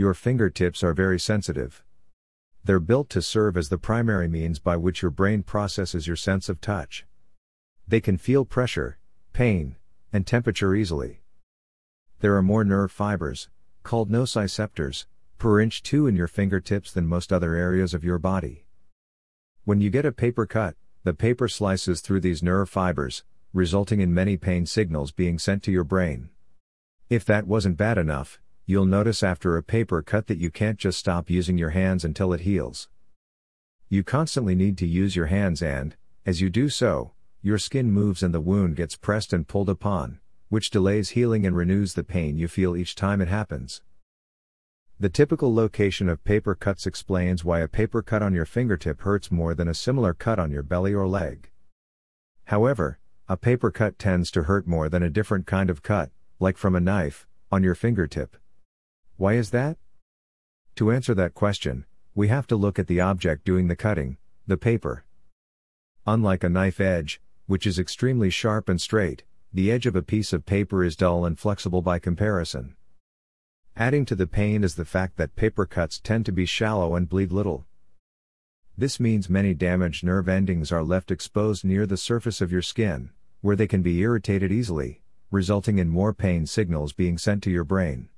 Your fingertips are very sensitive. They're built to serve as the primary means by which your brain processes your sense of touch. They can feel pressure, pain, and temperature easily. There are more nerve fibers, called nociceptors, per inch 2 in your fingertips than most other areas of your body. When you get a paper cut, the paper slices through these nerve fibers, resulting in many pain signals being sent to your brain. If that wasn't bad enough, you'll notice after a paper cut that you can't just stop using your hands until it heals. You constantly need to use your hands and, as you do so, your skin moves and the wound gets pressed and pulled upon, which delays healing and renews the pain you feel each time it happens. The typical location of paper cuts explains why a paper cut on your fingertip hurts more than a similar cut on your belly or leg. However, a paper cut tends to hurt more than a different kind of cut, like from a knife, on your fingertip. Why is that? To answer that question, we have to look at the object doing the cutting, the paper. Unlike a knife edge, which is extremely sharp and straight, the edge of a piece of paper is dull and flexible by comparison. Adding to the pain is the fact that paper cuts tend to be shallow and bleed little. This means many damaged nerve endings are left exposed near the surface of your skin, where they can be irritated easily, resulting in more pain signals being sent to your brain.